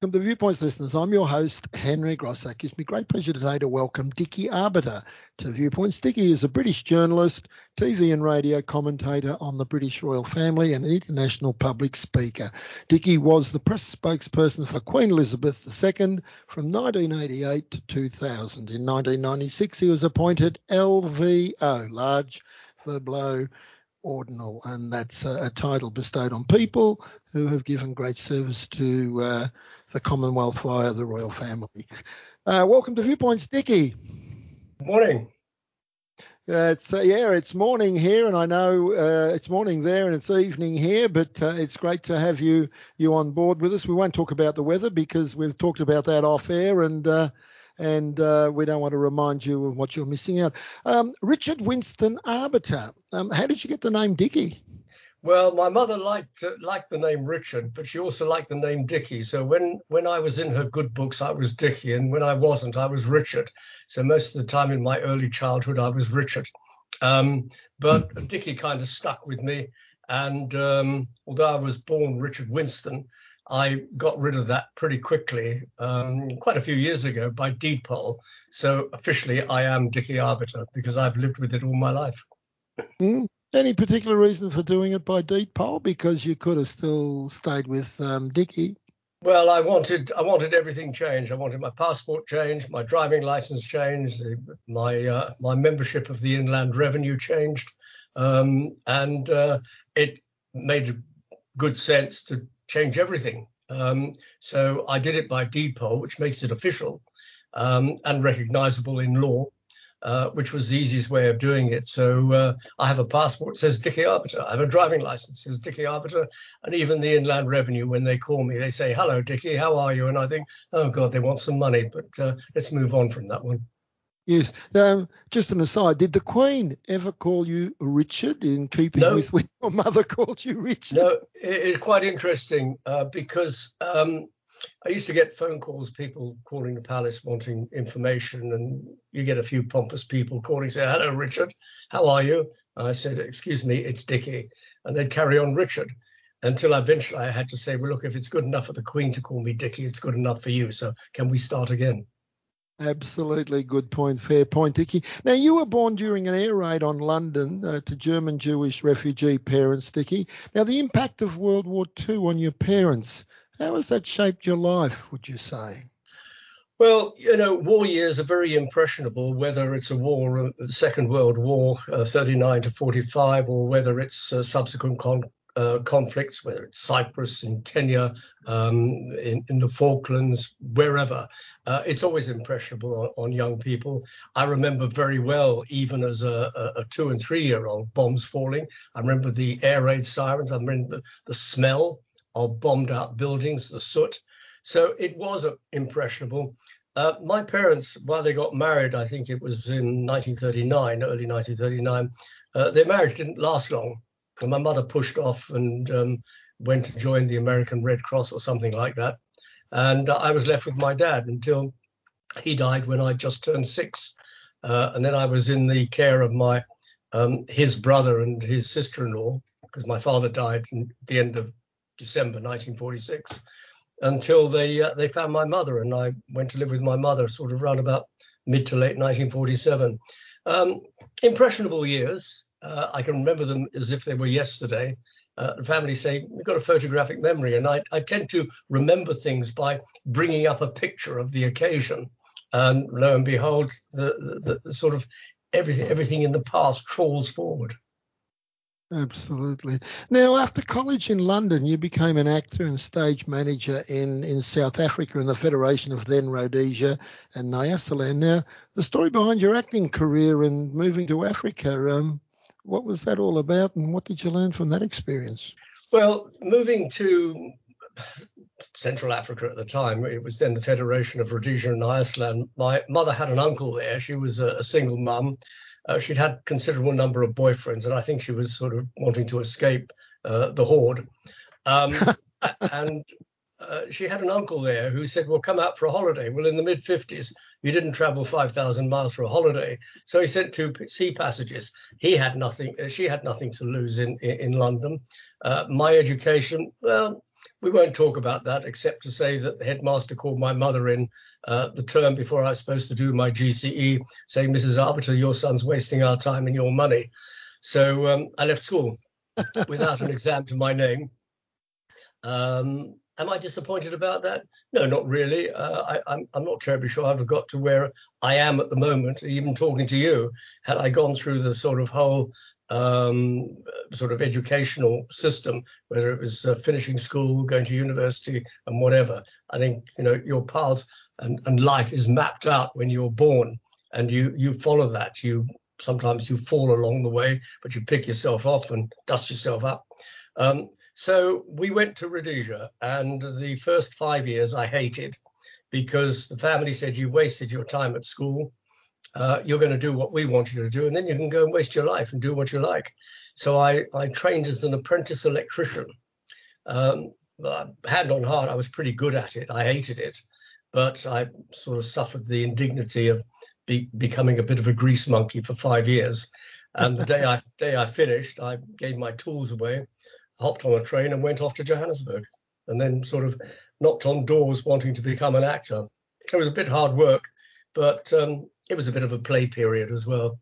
Welcome to Viewpoints listeners. I'm your host, Henry Grossack. It gives me great pleasure today to welcome Dickie Arbiter to Viewpoints. Dickie is a British journalist, TV and radio commentator on the British royal family and an international public speaker. Dickie was the press spokesperson for Queen Elizabeth II from 1988 to 2000. In 1996, he was appointed LVO, Large Verblow Ordinal, and that's a, a, title bestowed on people who have given great service to uh, the Commonwealth via the royal family. Uh, welcome to Viewpoints, Dickie. Morning. Uh, it's uh, yeah, it's morning here, and I know uh, it's morning there, and it's evening here. But uh, it's great to have you you on board with us. We won't talk about the weather because we've talked about that off air, and uh, and uh, we don't want to remind you of what you're missing out. Um, Richard Winston Arbiter. Um, how did you get the name Dickie? Well, my mother liked uh, liked the name Richard, but she also liked the name Dickie. So when when I was in her good books, I was Dickie, and when I wasn't, I was Richard. So most of the time in my early childhood, I was Richard. Um, but Dickie kind of stuck with me, and um, although I was born Richard Winston, I got rid of that pretty quickly, um, quite a few years ago by deed poll. So officially, I am Dickie Arbiter because I've lived with it all my life. Mm. Any particular reason for doing it by deed poll? Because you could have still stayed with um, Dickie. Well, I wanted I wanted everything changed. I wanted my passport changed, my driving license changed, my uh, my membership of the Inland Revenue changed, um, and uh, it made good sense to change everything. Um, so I did it by deed poll, which makes it official um, and recognisable in law uh, which was the easiest way of doing it. So uh, I have a passport that says Dickie Arbiter. I have a driving license that says Dickie Arbiter. And even the Inland Revenue, when they call me, they say, hello, Dickie, how are you? And I think, oh, God, they want some money. But uh, let's move on from that one. Yes. Um, just an aside, did the Queen ever call you Richard in keeping no. with when your mother called you Richard? No, it's quite interesting uh, because um, I used to get phone calls, people calling the palace wanting information, and you get a few pompous people calling, say, "Hello, Richard, how are you?" And I said, "Excuse me, it's Dickie," and they'd carry on Richard until eventually I had to say, "Well, look, if it's good enough for the Queen to call me Dickie, it's good enough for you. So can we start again?" Absolutely good point, fair point, Dickie. Now, you were born during an air raid on London uh, to German Jewish refugee parents, Dickie. Now, the impact of World War II on your parents, how has that shaped your life, would you say? Well, you know, war years are very impressionable, whether it's a war, uh, the Second World War, uh, 39 to 45, or whether it's uh, subsequent con- uh, conflicts, whether it's Cyprus, in Kenya, um, in, in, the Falklands, wherever. Uh, it's always impressionable on, on, young people. I remember very well, even as a, a, two and three year old, bombs falling. I remember the air raid sirens. I remember the, the smell of bombed out buildings, the soot. So it was impressionable. Uh, my parents, while they got married, I think it was in 1939, early 1939, uh, their marriage didn't last long. My mother pushed off and um, went to join the American Red Cross or something like that. And I was left with my dad until he died when I just turned six. Uh, and then I was in the care of my um, his brother and his sister-in-law because my father died at the end of December 1946 until they uh, they found my mother and I went to live with my mother sort of around about mid to late 1947. Um, impressionable years. Uh, I can remember them as if they were yesterday. Uh, the family say we've got a photographic memory, and I, I tend to remember things by bringing up a picture of the occasion. And lo and behold, the, the, the sort of everything everything in the past crawls forward. Absolutely. Now, after college in London, you became an actor and stage manager in, in South Africa in the Federation of then Rhodesia and Nyasaland. Now, the story behind your acting career and moving to Africa, um, what was that all about and what did you learn from that experience? Well, moving to Central Africa at the time, it was then the Federation of Rhodesia and Nyasaland. My mother had an uncle there. She was a, a single mum uh, she'd had considerable number of boyfriends, and I think she was sort of wanting to escape uh, the horde. Um, and uh, she had an uncle there who said, "Well, come out for a holiday." Well, in the mid 50s, you didn't travel 5,000 miles for a holiday, so he sent two sea passages. He had nothing; uh, she had nothing to lose in in, in London. Uh, my education, well, we won't talk about that except to say that the headmaster called my mother in uh, the term before I was supposed to do my GCE, saying, Mrs. Arbiter, your son's wasting our time and your money. So um, I left school without an exam to my name. Um, am I disappointed about that? No, not really. Uh, I, am I'm, I'm not terribly sure I'd have got to where I am at the moment, even talking to you, had I gone through the sort of whole um, sort of educational system, whether it was uh, finishing school, going to university, and whatever. I think you know your path and, and life is mapped out when you're born, and you you follow that. You sometimes you fall along the way, but you pick yourself off and dust yourself up. Um, so we went to Rhodesia, and the first five years I hated because the family said you wasted your time at school uh, you're going to do what we want you to do, and then you can go and waste your life and do what you like. So I, I trained as an apprentice electrician. Um, hand on heart, I was pretty good at it. I hated it, but I sort of suffered the indignity of be, becoming a bit of a grease monkey for five years. And the day I day I finished, I gave my tools away, hopped on a train, and went off to Johannesburg, and then sort of knocked on doors wanting to become an actor. It was a bit hard work, but um, it was a bit of a play period as well.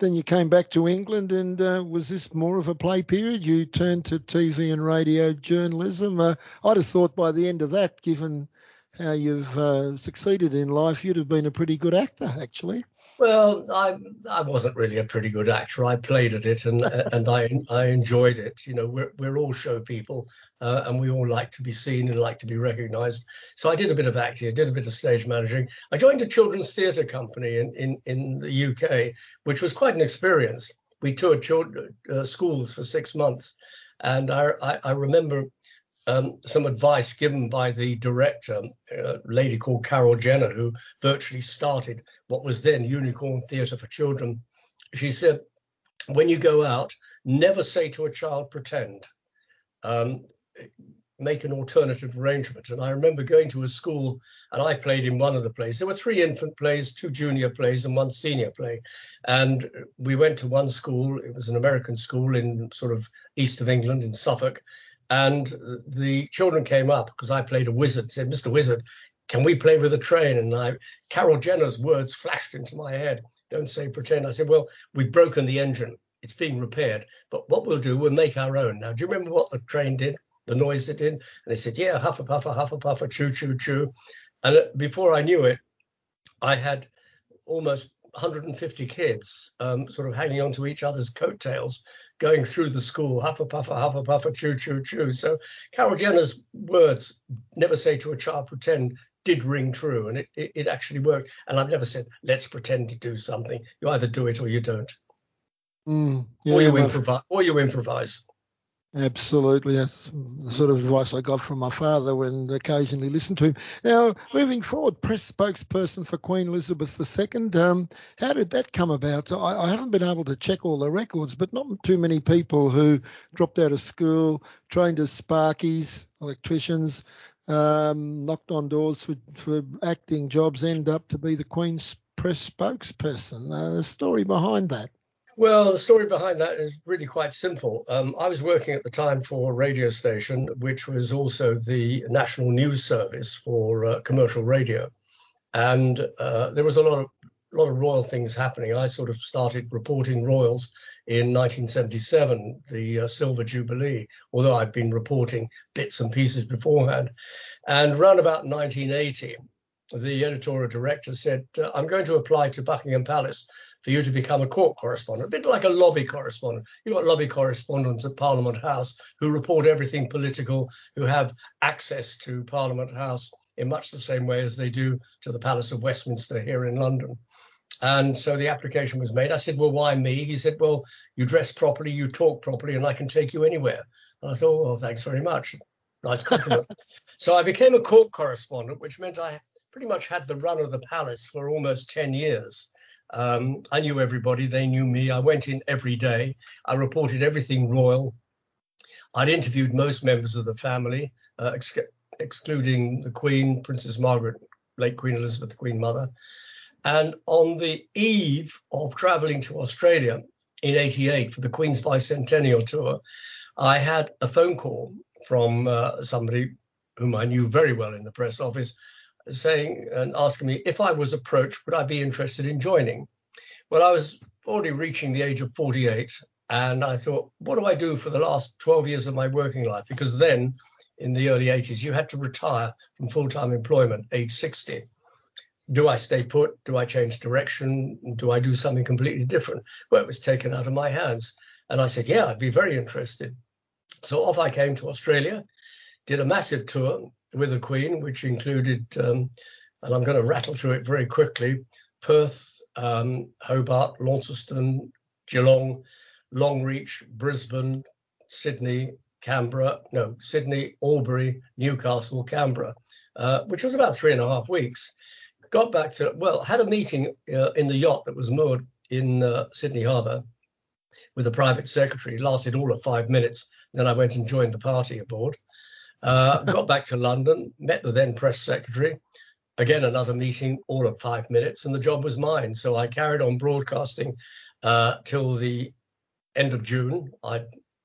Then you came back to England, and uh, was this more of a play period? You turned to TV and radio journalism. Uh, I'd have thought by the end of that, given how you've uh, succeeded in life, you'd have been a pretty good actor, actually. Well, I I wasn't really a pretty good actor. I played at it and and I I enjoyed it. You know, we're we're all show people, uh, and we all like to be seen and like to be recognised. So I did a bit of acting. I did a bit of stage managing. I joined a children's theatre company in, in in the UK, which was quite an experience. We toured children, uh, schools for six months, and I, I I remember um, some advice given by the director, a lady called Caryl Jenner, who virtually started what was then Unicorn Theatre for Children. She said, when you go out, never say to a child, pretend. Um, make an alternative arrangement. And I remember going to a school and I played in one of the plays. There were three infant plays, two junior plays, and one senior play. And we went to one school, it was an American school in sort of east of England in Suffolk. And the children came up because I played a wizard, said, Mr. Wizard, can we play with a train? And I, Caryl Jenner's words flashed into my head. Don't say pretend. I said, well, we've broken the engine. It's being repaired. But what we'll do, we'll make our own. Now, do you remember what the train did? The noise it did? And they said, yeah, huff a puffer, huff a puffer, choo choo choo. And before I knew it, I had almost 150 kids um, sort of hanging onto each other's coattails going through the school, Huffapuffer, Huffapuffer, choo, choo, choo. So Caryl Jenner's words, never say to a child, pretend, did ring true. And it, it, it actually worked. And I've never said, let's pretend to do something. You either do it or you don't. Mm, yeah, or you improvise. Or you improvise. Absolutely, that's the sort of advice I got from my father when occasionally listened to him. Now, moving forward, press spokesperson for Queen Elizabeth II. Um, how did that come about? I, I, haven't been able to check all the records, but not too many people who dropped out of school, trained as sparkies, electricians, um, knocked on doors for, for acting jobs, end up to be the Queen's press spokesperson. Uh, the story behind that. Well, the story behind that is really quite simple. Um, I was working at the time for a radio station, which was also the national news service for uh, commercial radio, and uh, there was a lot of lot of royal things happening. I sort of started reporting royals in 1977, the uh, Silver Jubilee, although I'd been reporting bits and pieces beforehand. And around about 1980, the editorial director said, uh, I'm going to apply to Buckingham Palace for you to become a court correspondent, a bit like a lobby correspondent. You've got lobby correspondents at Parliament House who report everything political, who have access to Parliament House in much the same way as they do to the Palace of Westminster here in London. And so the application was made. I said, Well, why me? He said, Well, you dress properly, you talk properly, and I can take you anywhere. And I thought, Well, thanks very much. Nice compliment. so I became a court correspondent, which meant I pretty much had the run of the palace for almost 10 years. Um, I knew everybody, they knew me. I went in every day. I reported everything royal. I'd interviewed most members of the family, uh, ex- excluding the Queen, Princess Margaret, late Queen Elizabeth, the Queen Mother. And on the eve of traveling to Australia in 88 for the Queen's Bicentennial Tour, I had a phone call from uh, somebody whom I knew very well in the press office, saying and asking me if I was approached, would I be interested in joining? Well, I was already reaching the age of 48, and I thought, what do I do for the last 12 years of my working life? Because then, in the early 80s, you had to retire from full time employment, age 60 do I stay put? Do I change direction? Do I do something completely different? Well, it was taken out of my hands. And I said, yeah, I'd be very interested. So off I came to Australia, did a massive tour with the Queen, which included, um, and I'm going to rattle through it very quickly Perth, um, Hobart, Launceston, Geelong, Longreach, Brisbane, Sydney, Canberra, no, Sydney, Albury, Newcastle, Canberra, uh, which was about three and a half weeks got back to well, had a meeting uh, in the yacht that was moored in uh, Sydney Harbour with a private secretary. It lasted all of five minutes. Then I went and joined the party aboard. Uh, got back to London, met the then press secretary. Again, another meeting, all of five minutes, and the job was mine. So I carried on broadcasting uh, till the end of June. I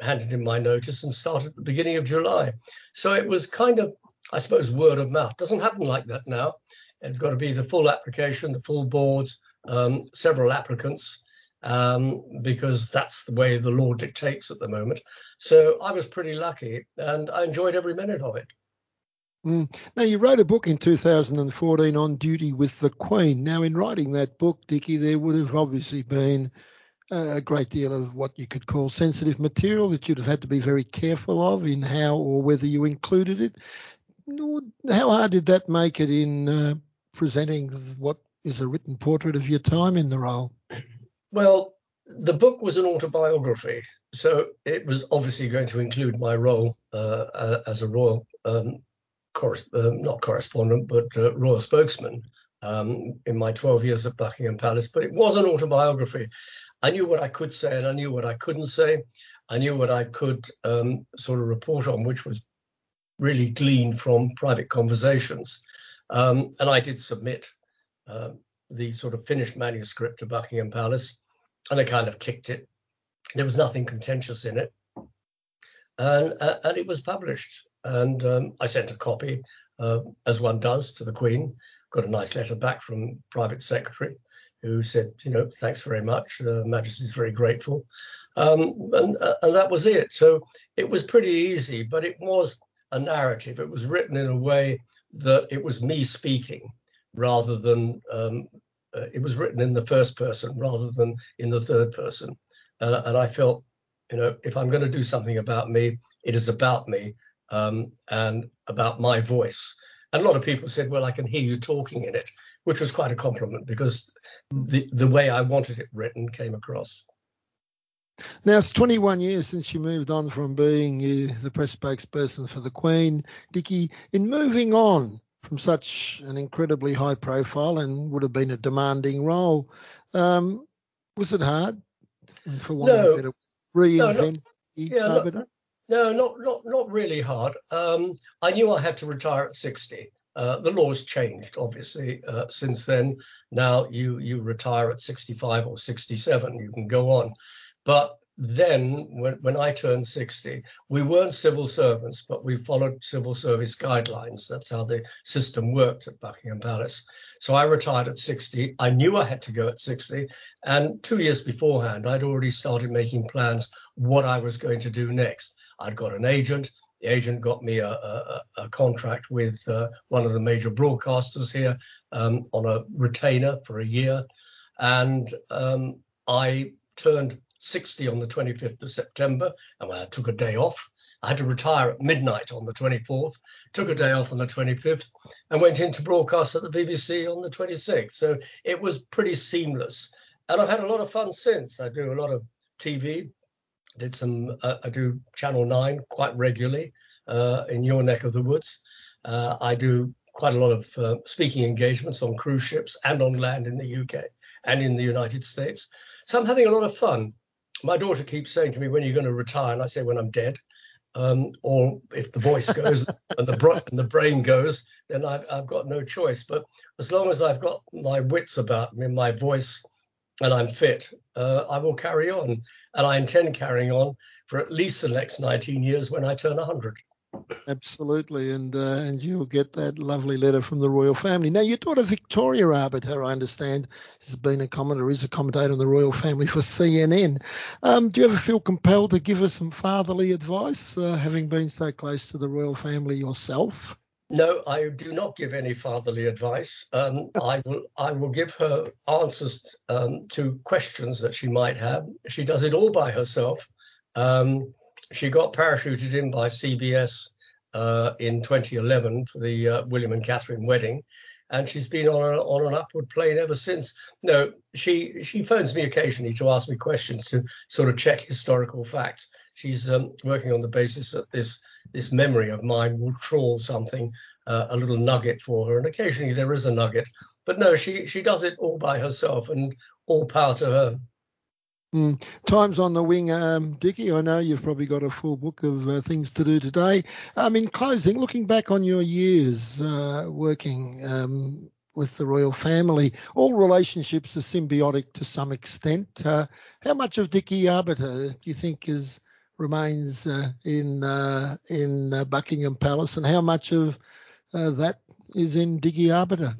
handed in my notice and started at the beginning of July. So it was kind of, I suppose, word of mouth. Doesn't happen like that now. It's got to be the full application, the full boards, um, several applicants, um, because that's the way the law dictates at the moment. So I was pretty lucky and I enjoyed every minute of it. Mm. Now, you wrote a book in 2014 on duty with the Queen. Now, in writing that book, Dickie, there would have obviously been a great deal of what you could call sensitive material that you'd have had to be very careful of in how or whether you included it. How hard did that make it in uh, presenting what is a written portrait of your time in the role? Well, the book was an autobiography, so it was obviously going to include my role uh, as a royal, um, uh, not correspondent, but uh, royal spokesman um, in my 12 years at Buckingham Palace. But it was an autobiography. I knew what I could say and I knew what I couldn't say. I knew what I could um, sort of report on, which was really gleaned from private conversations. Um, and I did submit uh, the sort of finished manuscript to Buckingham Palace, and I kind of ticked it. There was nothing contentious in it, and uh, and it was published. And um, I sent a copy, uh, as one does, to the Queen. Got a nice letter back from private secretary, who said, you know, thanks very much. Uh, Majesty is very grateful, um, and uh, and that was it. So it was pretty easy, but it was a narrative. It was written in a way that it was me speaking rather than um, uh, it was written in the first person rather than in the third person. And I felt, you know, if I'm going to do something about me, it is about me um, and about my voice. And a lot of people said, well, I can hear you talking in it, which was quite a compliment because the, the way I wanted it written came across. Now, it's 21 years since you moved on from being uh, the press spokesperson for the Queen. Dickie, in moving on from such an incredibly high profile and would have been a demanding role, um, was it hard for one no, reinvent no, yeah, no, not, not, not really hard. Um, I knew I had to retire at 60. Uh, the law's changed, obviously, uh, since then. Now you you retire at 65 or 67. You can go on. But then, when, when I turned 60, we weren't civil servants, but we followed civil service guidelines. That's how the system worked at Buckingham Palace. So I retired at 60. I knew I had to go at 60. And two years beforehand, I'd already started making plans what I was going to do next. I'd got an agent. The agent got me a, a, a contract with uh, one of the major broadcasters here um, on a retainer for a year. And um, I turned 60 on the 25th of September, and I took a day off. I had to retire at midnight on the 24th, took a day off on the 25th, and went into broadcast at the BBC on the 26th. So it was pretty seamless. And I've had a lot of fun since. I do a lot of TV, did some, uh, I do Channel 9 quite regularly uh, in your neck of the woods. Uh, I do quite a lot of uh, speaking engagements on cruise ships and on land in the UK and in the United States. So I'm having a lot of fun my daughter keeps saying to me, "When are you going to retire?" And I say, "When I'm dead." Um, or if the voice goes and the bro- and the brain goes, then I've, I've, got no choice. But as long as I've got my wits about me, my voice, and I'm fit, uh, I will carry on. And I intend carrying on for at least the next 19 years when I turn 100. Absolutely, and uh, and you'll get that lovely letter from the royal family. Now, your daughter Victoria Arbiter, I understand, has been a commentator, is a commentator on the royal family for CNN. Um, do you ever feel compelled to give her some fatherly advice, uh, having been so close to the royal family yourself? No, I do not give any fatherly advice. Um, I will I will give her answers um, to questions that she might have. She does it all by herself. Um, she got parachuted in by CBS uh, in 2011 for the uh, William and Catherine wedding, and she's been on, a, on an upward plane ever since. No, she she phones me occasionally to ask me questions to sort of check historical facts. She's um, working on the basis that this this memory of mine will trawl something, uh, a little nugget for her, and occasionally there is a nugget. But no, she she does it all by herself, and all power to her. Mm. Times on the wing, um, Dickie. I know you've probably got a full book of uh, things to do today. Um, in closing, looking back on your years uh, working um, with the royal family, all relationships are symbiotic to some extent. Uh, how much of Dickie Arbiter do you think is remains uh, in uh, in uh, Buckingham Palace, and how much of that is in Dickie Arbiter?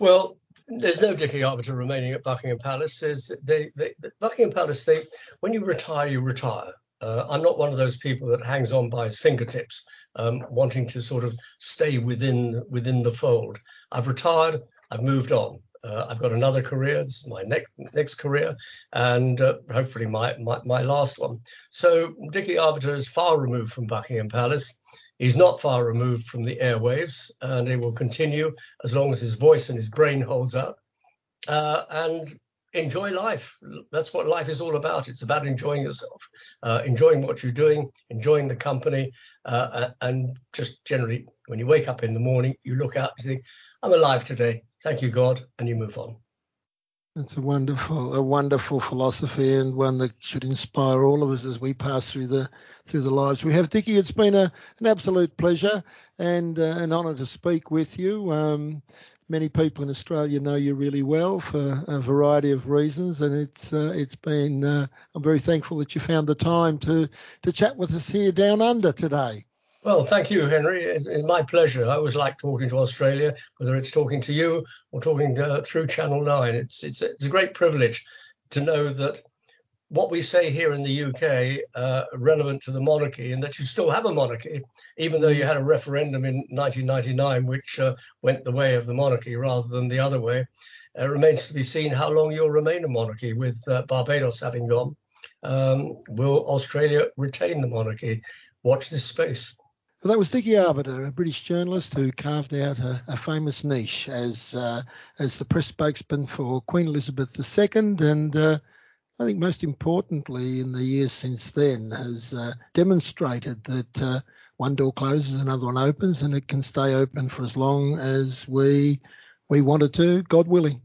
Well, there's no Dickie Arbiter remaining at Buckingham Palace. They, they, Buckingham Palace. They when you retire, you retire. Uh, I'm not one of those people that hangs on by his fingertips, um, wanting to sort of stay within within the fold. I've retired. I've moved on. Uh, I've got another career. This is my next next career, and uh, hopefully my, my, my last one. So Dickie Arbiter is far removed from Buckingham Palace. He's not far removed from the airwaves, and he will continue as long as his voice and his brain holds up. Uh, and enjoy life. That's what life is all about. It's about enjoying yourself, uh, enjoying what you're doing, enjoying the company, uh, and just generally, when you wake up in the morning, you look out, you think, "I'm alive today. Thank you, God," and you move on. It's a wonderful, a wonderful philosophy, and one that should inspire all of us as we pass through the through the lives we have. Dickie, it's been a, an absolute pleasure and uh, an honour to speak with you. Um, many people in Australia know you really well for a variety of reasons, and it's uh, it's been. Uh, I'm very thankful that you found the time to to chat with us here down under today. Well, thank you, Henry. It's, it's, my pleasure. I always like talking to Australia, whether it's talking to you or talking uh, through Channel 9. It's, it's, it's a great privilege to know that what we say here in the UK uh, relevant to the monarchy and that you still have a monarchy, even though you had a referendum in 1999 which uh, went the way of the monarchy rather than the other way. It remains to be seen how long you'll remain a monarchy with uh, Barbados having gone. Um, will Australia retain the monarchy? Watch this space. Well, that was Dickie Arbiter, a British journalist who carved out a, a famous niche as uh, as the press spokesman for Queen Elizabeth II, and uh, I think most importantly, in the years since then, has uh, demonstrated that uh, one door closes, another one opens, and it can stay open for as long as we we want it to, God willing.